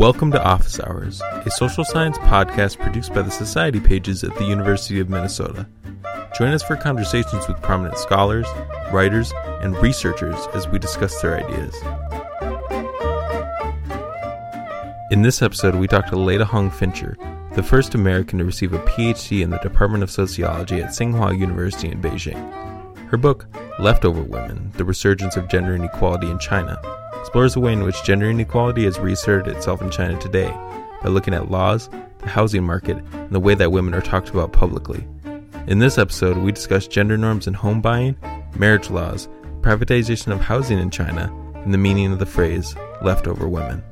Welcome to Office Hours, a social science podcast produced by the Society pages at the University of Minnesota. Join us for conversations with prominent scholars, writers, and researchers as we discuss their ideas. In this episode, we talk to Leta Hong Fincher, the first American to receive a PhD in the Department of Sociology at Tsinghua University in Beijing. Her book, Leftover Women The Resurgence of Gender Inequality in China, explores the way in which gender inequality has reasserted itself in China today by looking at laws, the housing market, and the way that women are talked about publicly. In this episode, we discuss gender norms in home buying, marriage laws, privatization of housing in China, and the meaning of the phrase leftover women.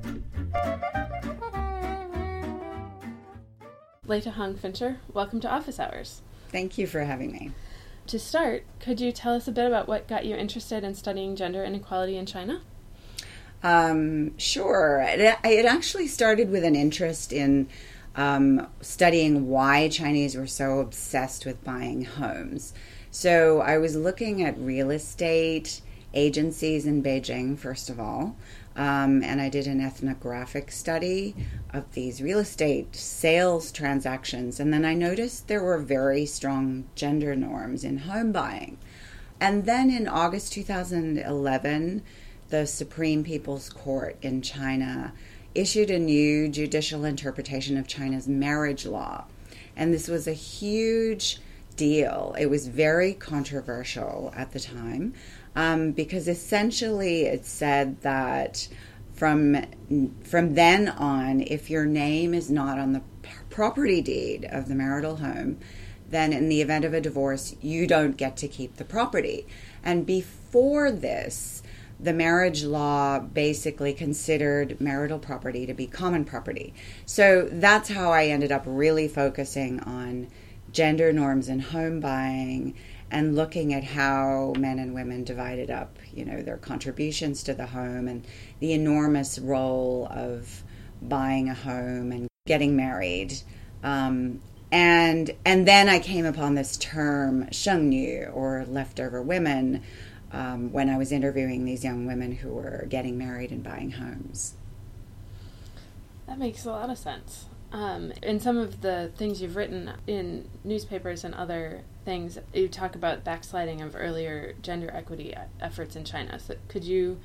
Leta Hong Fincher, welcome to Office Hours. Thank you for having me. To start, could you tell us a bit about what got you interested in studying gender inequality in China? Um, sure. It, it, actually started with an interest in um, studying why Chinese were so obsessed with buying homes. So I was looking at real estate agencies in Beijing, first of all, um, and I did an ethnographic study of these real estate sales transactions. And then I noticed there were very strong gender norms in home buying. And then in August 2011, the Supreme People's Court in China issued a new judicial interpretation of China's marriage law. And this was a huge deal. It was very controversial at the time um, because essentially it said that from from then on, if your name is not on the property deed of the marital home, then in the event of a divorce, you don't get to keep the property. And before this, the marriage law basically considered marital property to be common property. So that's how I ended up really focusing on gender norms in home buying and looking at how men and women divided up, you know, their contributions to the home and the enormous role of buying a home and getting married. Um, and and then I came upon this term shengnu or leftover women um, when I was interviewing these young women who were getting married and buying homes. That makes a lot of sense. Um, in some of the things you've written in newspapers and other things, you talk about backsliding of earlier gender equity efforts in China. So could you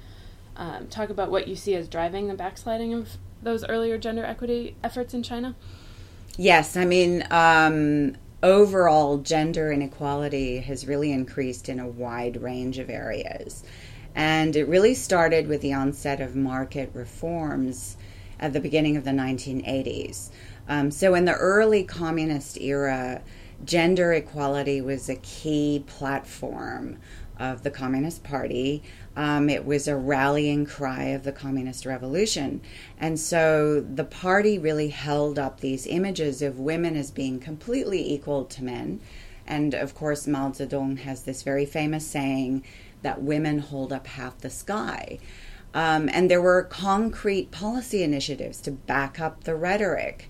um, talk about what you see as driving the backsliding of those earlier gender equity efforts in China? Yes, I mean, um, overall gender inequality has really increased in a wide range of areas. And it really started with the onset of market reforms at the beginning of the 1980s. Um, so, in the early communist era, gender equality was a key platform of the Communist Party. Um, it was a rallying cry of the Communist Revolution. And so the party really held up these images of women as being completely equal to men. And of course, Mao Zedong has this very famous saying that women hold up half the sky. Um, and there were concrete policy initiatives to back up the rhetoric.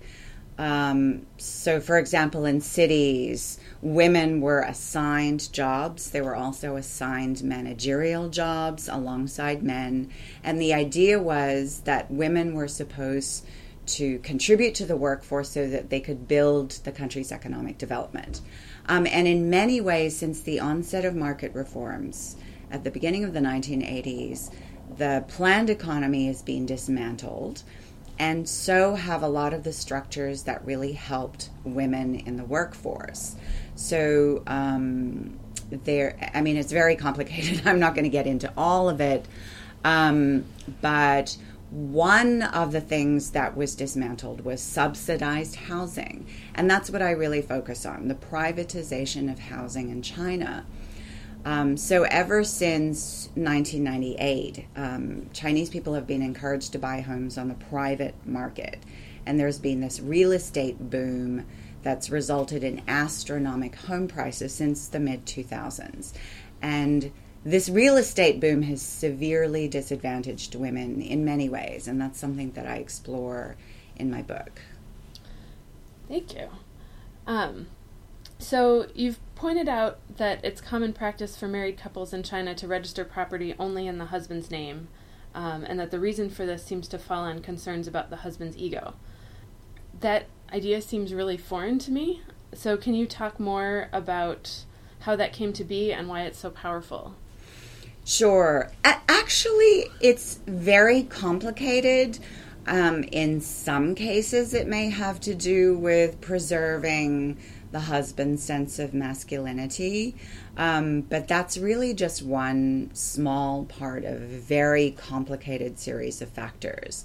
Um, so, for example, in cities, women were assigned jobs. They were also assigned managerial jobs alongside men. And the idea was that women were supposed to contribute to the workforce so that they could build the country's economic development. Um, and in many ways, since the onset of market reforms at the beginning of the 1980s, the planned economy is being dismantled, and so have a lot of the structures that really helped women in the workforce. So, um, there, I mean, it's very complicated. I'm not going to get into all of it, um, but one of the things that was dismantled was subsidized housing. And that's what I really focus on the privatization of housing in China. Um, so, ever since 1998, um, Chinese people have been encouraged to buy homes on the private market. And there's been this real estate boom that's resulted in astronomical home prices since the mid 2000s. And this real estate boom has severely disadvantaged women in many ways, and that's something that I explore in my book. Thank you. Um, So you've pointed out that it's common practice for married couples in China to register property only in the husband's name, um, and that the reason for this seems to fall on concerns about the husband's ego. That idea seems really foreign to me. So can you talk more about how that came to be and why it's so powerful? Sure. Actually, it's very complicated. Um, in some cases, it may have to do with preserving the husband's sense of masculinity. Um, but that's really just one small part of a very complicated series of factors.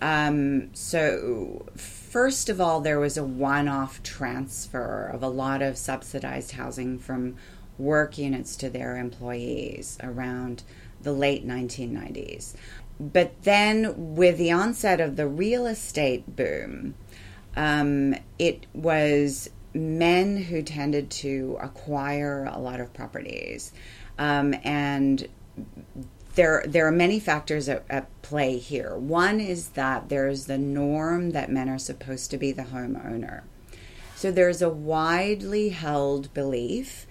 Um, so, first of all, there was a one off transfer of a lot of subsidized housing from work units to their employees around the late 1990s. But then, with the onset of the real estate boom, um, it was men who tended to acquire a lot of properties. Um, and there, there are many factors at, at, play here. One is that there's the norm that men are supposed to be the homeowner. So there's a widely held belief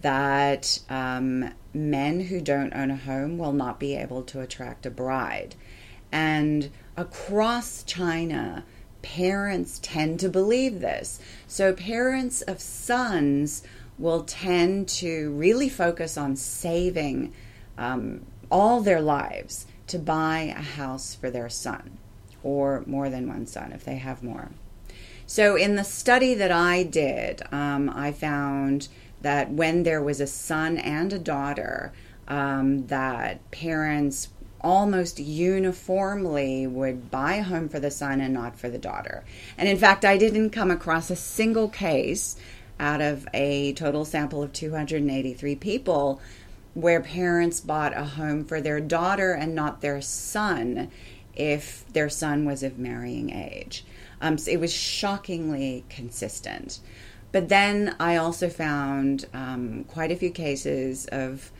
that um, men who don't own a home will not be able to attract a bride. And across China, parents tend to believe this. So parents of sons will tend to really focus on saving um, all their lives to buy a house for their son or more than one son if they have more. So, in the study that I did, um, I found that when there was a son and a daughter, um, that parents almost uniformly would buy a home for the son and not for the daughter. And in fact, I didn't come across a single case out of a total sample of 283 people where parents bought a home for their daughter and not their son if their son was of marrying age. Um, so it was shockingly consistent. But then I also found um, quite a few cases of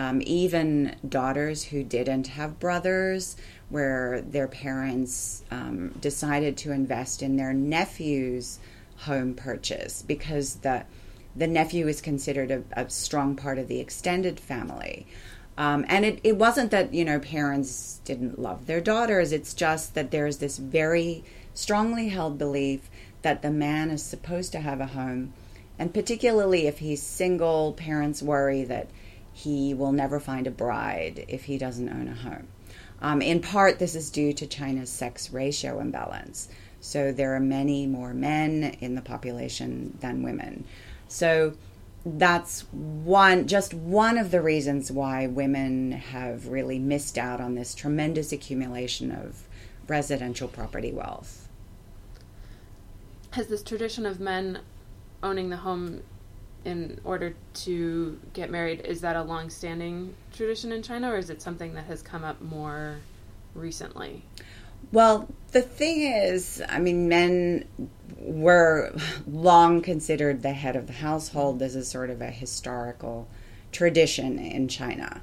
um, even daughters who didn't have brothers, where their parents um, decided to invest in their nephew's home purchase because the the nephew is considered a, a strong part of the extended family. Um, and it, it wasn't that you know parents didn't love their daughters. It's just that there's this very strongly held belief that the man is supposed to have a home, and particularly if he's single, parents worry that he will never find a bride if he doesn't own a home. Um, in part, this is due to China's sex ratio imbalance. So there are many more men in the population than women. So that's one just one of the reasons why women have really missed out on this tremendous accumulation of residential property wealth. Has this tradition of men owning the home in order to get married is that a long-standing tradition in China or is it something that has come up more recently? Well, the thing is, I mean, men were long considered the head of the household. This is sort of a historical tradition in China.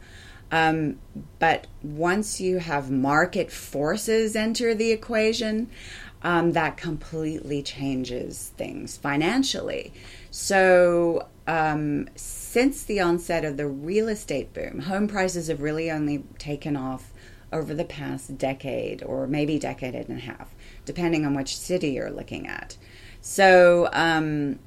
Um, but once you have market forces enter the equation, um, that completely changes things financially. So, um, since the onset of the real estate boom, home prices have really only taken off over the past decade or maybe decade and a half, depending on which city you're looking at. So, um,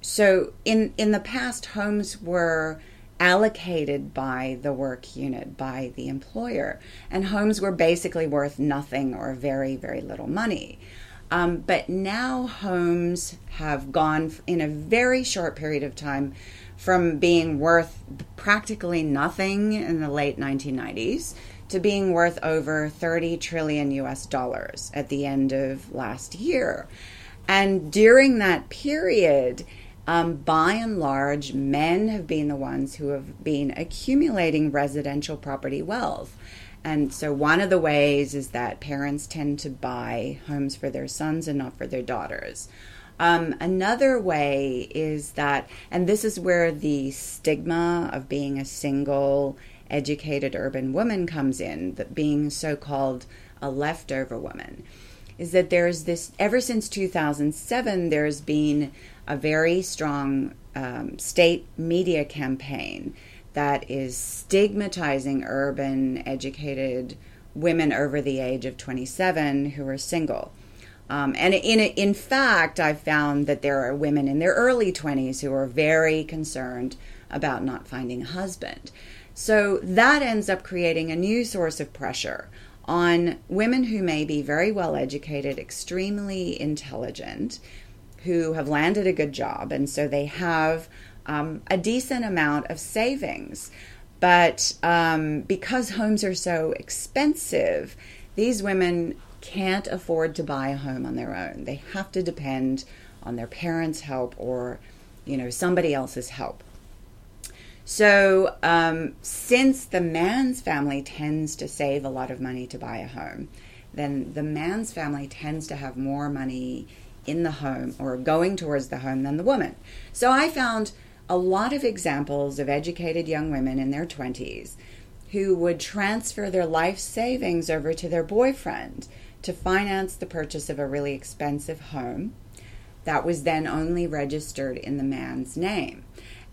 so in in the past, homes were allocated by the work unit by the employer, and homes were basically worth nothing or very very little money. Um, but now homes have gone in a very short period of time from being worth practically nothing in the late 1990s to being worth over 30 trillion US dollars at the end of last year. And during that period, um, by and large, men have been the ones who have been accumulating residential property wealth. And so, one of the ways is that parents tend to buy homes for their sons and not for their daughters. Um, another way is that, and this is where the stigma of being a single, educated urban woman comes in, that being so called a leftover woman, is that there's this, ever since 2007, there's been a very strong um, state media campaign that is stigmatizing urban educated women over the age of 27 who are single. Um, and in, in fact, I've found that there are women in their early 20s who are very concerned about not finding a husband. So that ends up creating a new source of pressure on women who may be very well educated, extremely intelligent, who have landed a good job, and so they have um, a decent amount of savings. But um, because homes are so expensive, these women can't afford to buy a home on their own. They have to depend on their parents' help or, you know, somebody else's help. So, um, since the man's family tends to save a lot of money to buy a home, then the man's family tends to have more money in the home or going towards the home than the woman. So, I found a lot of examples of educated young women in their 20s who would transfer their life savings over to their boyfriend to finance the purchase of a really expensive home that was then only registered in the man's name.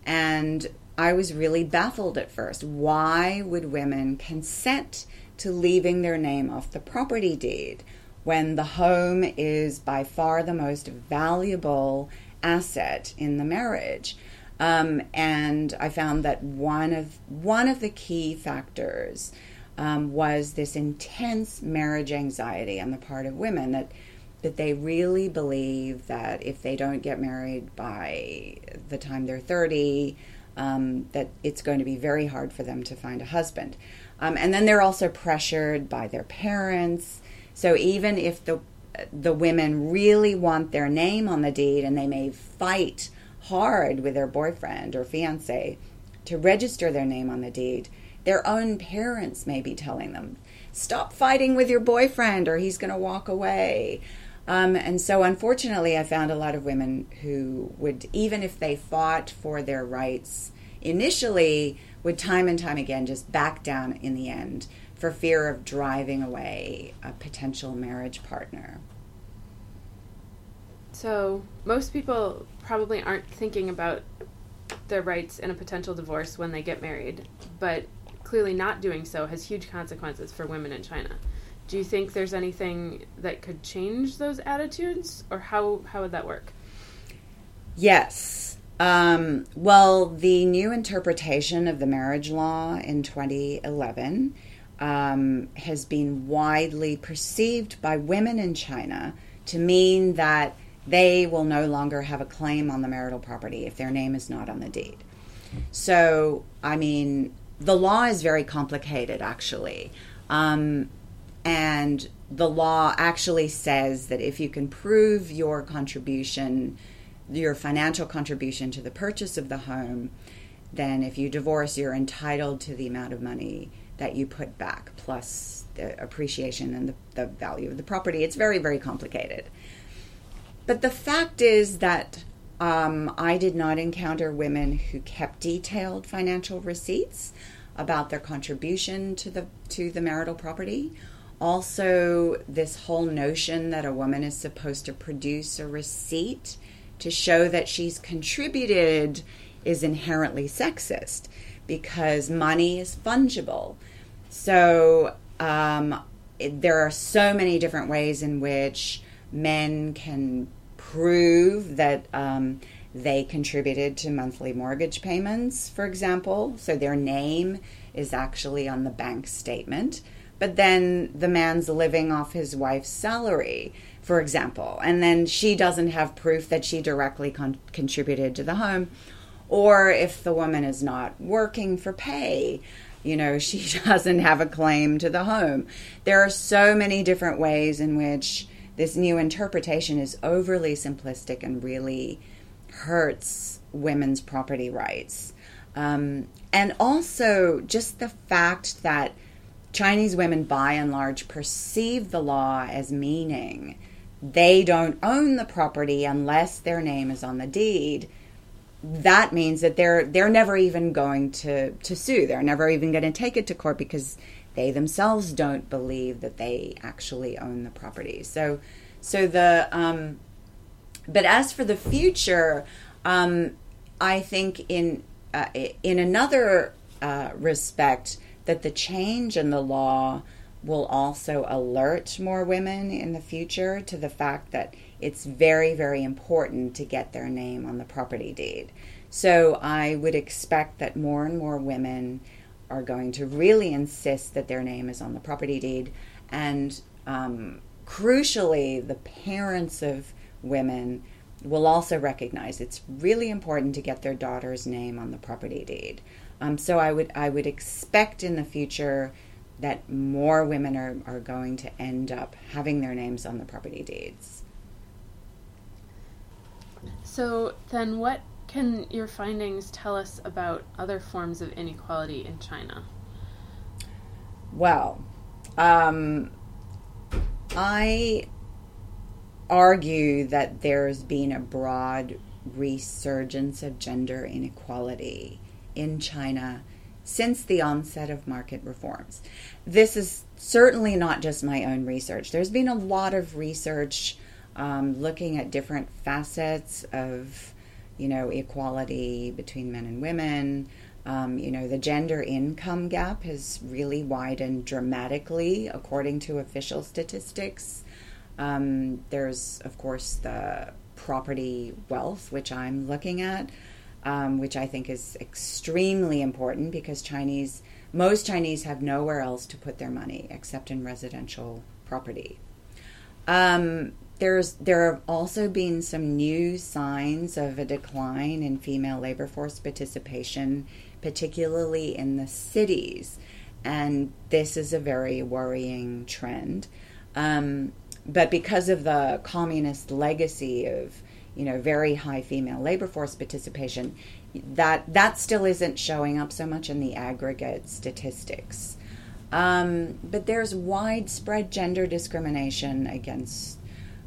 And I was really baffled at first. Why would women consent to leaving their name off the property deed when the home is by far the most valuable asset in the marriage? Um, and I found that one of one of the key factors um, was this intense marriage anxiety on the part of women that that they really believe that if they don't get married by the time they're 30 um, that it's going to be very hard for them to find a husband. Um, and then they're also pressured by their parents. So even if the the women really want their name on the deed and they may fight hard with their boyfriend or fiance to register their name on the deed, their own parents may be telling them, "Stop fighting with your boyfriend, or he's going to walk away." Um, and so, unfortunately, I found a lot of women who would, even if they fought for their rights initially, would time and time again just back down in the end for fear of driving away a potential marriage partner. So, most people probably aren't thinking about their rights in a potential divorce when they get married, but clearly not doing so has huge consequences for women in China. Do you think there's anything that could change those attitudes or how how would that work? Yes. Um, well the new interpretation of the marriage law in 2011 um, has been widely perceived by women in china to mean that they will no longer have a claim on the marital property if their name is not on the deed so i mean the law is very complicated actually um, and the law actually says that if you can prove your contribution, your financial contribution to the purchase of the home, then if you divorce, you're entitled to the amount of money that you put back plus the appreciation and the, the value of the property. It's very, very complicated. But the fact is that um, I did not encounter women who kept detailed financial receipts about their contribution to the to the marital property also this whole notion that a woman is supposed to produce a receipt to show that she's contributed is inherently sexist because money is fungible. So um, there are so many different ways in which men can prove that um, they contributed to monthly mortgage payments, for example. So their name is actually on the bank statement but then the man's living off his wife's salary, for example, and then she doesn't have proof that she directly con- contributed to the home. Or if the woman is not working for pay, you know, she doesn't have a claim to the home. There are so many different ways in which this new interpretation is overly simplistic and really hurts women's property rights. Um, and also just the fact that Chinese women, by and large, perceive the law as meaning they don't own the property unless their name is on the deed. that means that they're they're never even going to to sue. They're never even going to take it to court because they themselves don't believe that they actually own the property. So, so the um, but as for the future, um, I think in uh, in another uh, respect that the change in the law will also alert more women in the future to the fact that it's very, very important to get their name on the property deed. So I would expect that more and more women are going to really insist that their name is on the property deed. And um, crucially, the parents of women will also recognize it's really important to get their daughter's name on the property deed. Um, so I would I would expect in the future that more women are, are going to end up having their names on the property deeds. So then what can your findings tell us about other forms of inequality in China? Well, um, I argue that there's been a broad resurgence of gender inequality in China since the onset of market reforms. This is certainly not just my own research. There's been a lot of research um, looking at different facets of you know, equality between men and women. Um, you know, the gender income gap has really widened dramatically according to official statistics. Um, there's, of course, the property wealth, which I'm looking at, um, which I think is extremely important because Chinese, most Chinese have nowhere else to put their money except in residential property. Um, there's there have also been some new signs of a decline in female labor force participation, particularly in the cities, and this is a very worrying trend. Um, but because of the communist legacy of you know very high female labor force participation, that that still isn't showing up so much in the aggregate statistics. Um, but there's widespread gender discrimination against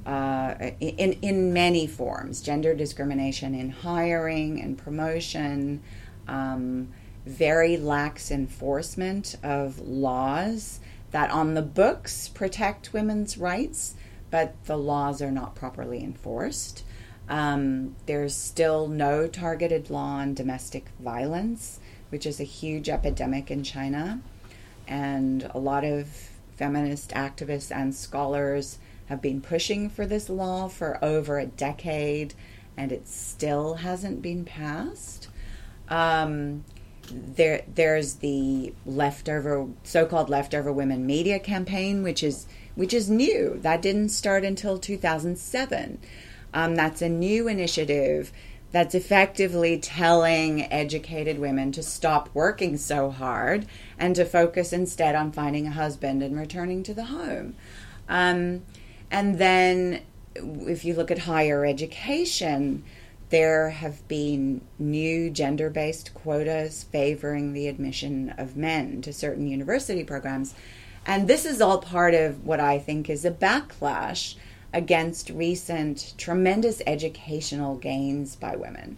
uh, in, in many forms gender discrimination in hiring and promotion, um, very lax enforcement of laws that on the books protect women's rights, but the laws are not properly enforced. Um, there's still no targeted law on domestic violence, which is a huge epidemic in China. And a lot of feminist activists and scholars have been pushing for this law for over a decade, and it still hasn't been passed. Um, there, there's the leftover, so-called leftover women media campaign, which is which is new. That didn't start until 2007. Um, that's a new initiative that's effectively telling educated women to stop working so hard and to focus instead on finding a husband and returning to the home. Um, and then if you look at higher education, there have been new gender based quotas favoring the admission of men to certain university programs. And this is all part of what I think is a backlash against recent tremendous educational gains by women.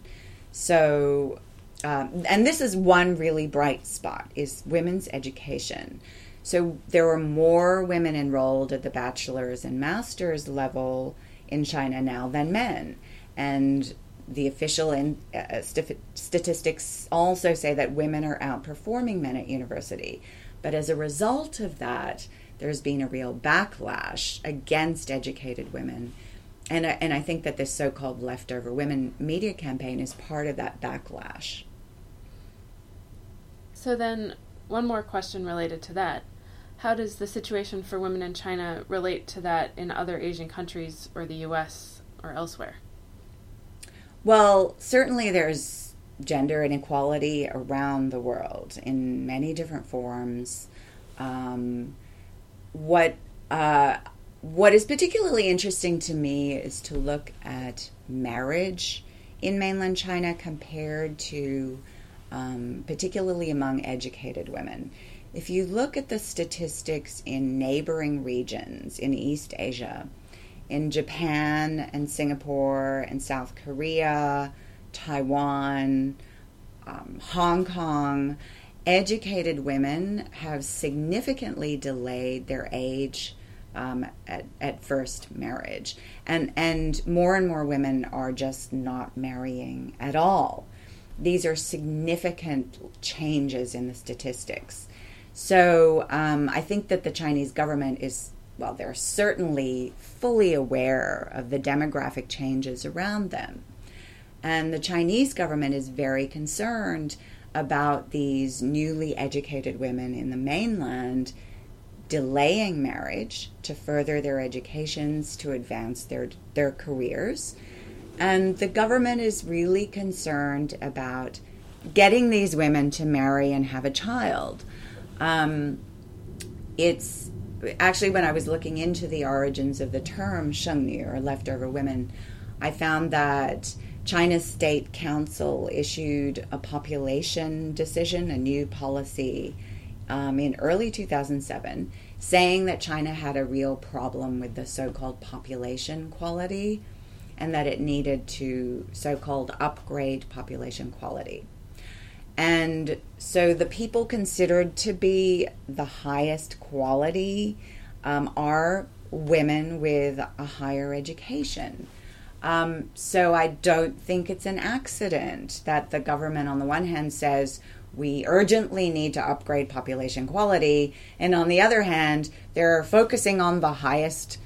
So, um, and this is one really bright spot is women's education. So there were more women enrolled at the bachelor's and master's level in China now than men. And the official in, uh, st- statistics also say that women are outperforming men at university. But as a result of that, there's been a real backlash against educated women. And, uh, and I think that this so called leftover women media campaign is part of that backlash. So, then, one more question related to that. How does the situation for women in China relate to that in other Asian countries or the US or elsewhere? Well, certainly there's gender inequality around the world in many different forms. Um, what uh, what is particularly interesting to me is to look at marriage in mainland China compared to um, particularly among educated women. If you look at the statistics in neighboring regions in East Asia, in Japan and Singapore and South Korea, Taiwan, um, Hong Kong, educated women have significantly delayed their age um, at, at first marriage. And, and more and more women are just not marrying at all. These are significant changes in the statistics. So um, I think that the Chinese government is, well, they're certainly fully aware of the demographic changes around them. And the Chinese government is very concerned about these newly educated women in the mainland delaying marriage to further their educations, to advance their, their careers. And the government is really concerned about getting these women to marry and have a child. Um, it's actually when I was looking into the origins of the term shengnu or leftover women, I found that China's State Council issued a population decision, a new policy um, in early 2007 saying that China had a real problem with the so called population quality and that it needed to so called upgrade population quality. And so the people considered to be the highest quality um, are women with a higher education. Um, so I don't think it's an accident that the government, on the one hand, says we urgently need to upgrade population quality. And on the other hand, they're focusing on the highest,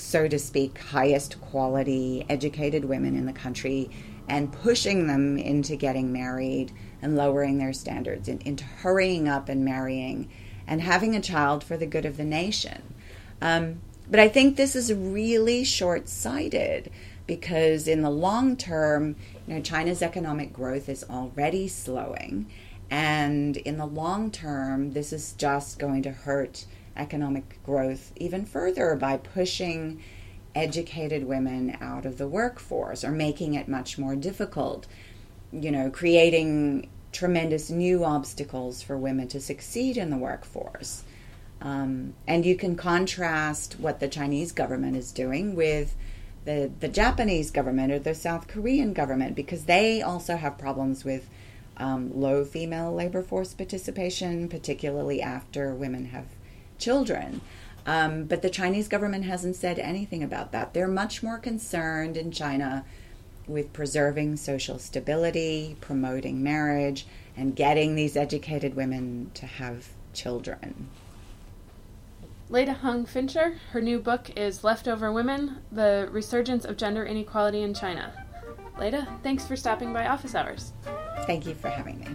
so to speak, highest quality educated women in the country and pushing them into getting married and lowering their standards, in, into hurrying up and marrying and having a child for the good of the nation. Um, but I think this is really short sighted because in the long term, you know, China's economic growth is already slowing and in the long term, this is just going to hurt economic growth even further by pushing educated women out of the workforce or making it much more difficult, you know, creating tremendous new obstacles for women to succeed in the workforce. Um, and you can contrast what the Chinese government is doing with the, the Japanese government or the South Korean government because they also have problems with um, low female labor force participation, particularly after women have children. Um, but the Chinese government hasn't said anything about that. They're much more concerned in China with preserving social stability, promoting marriage, and getting these educated women to have children. Leta Hong Fincher, her new book is Leftover Women The Resurgence of Gender Inequality in China. Leta, thanks for stopping by Office Hours. Thank you for having me.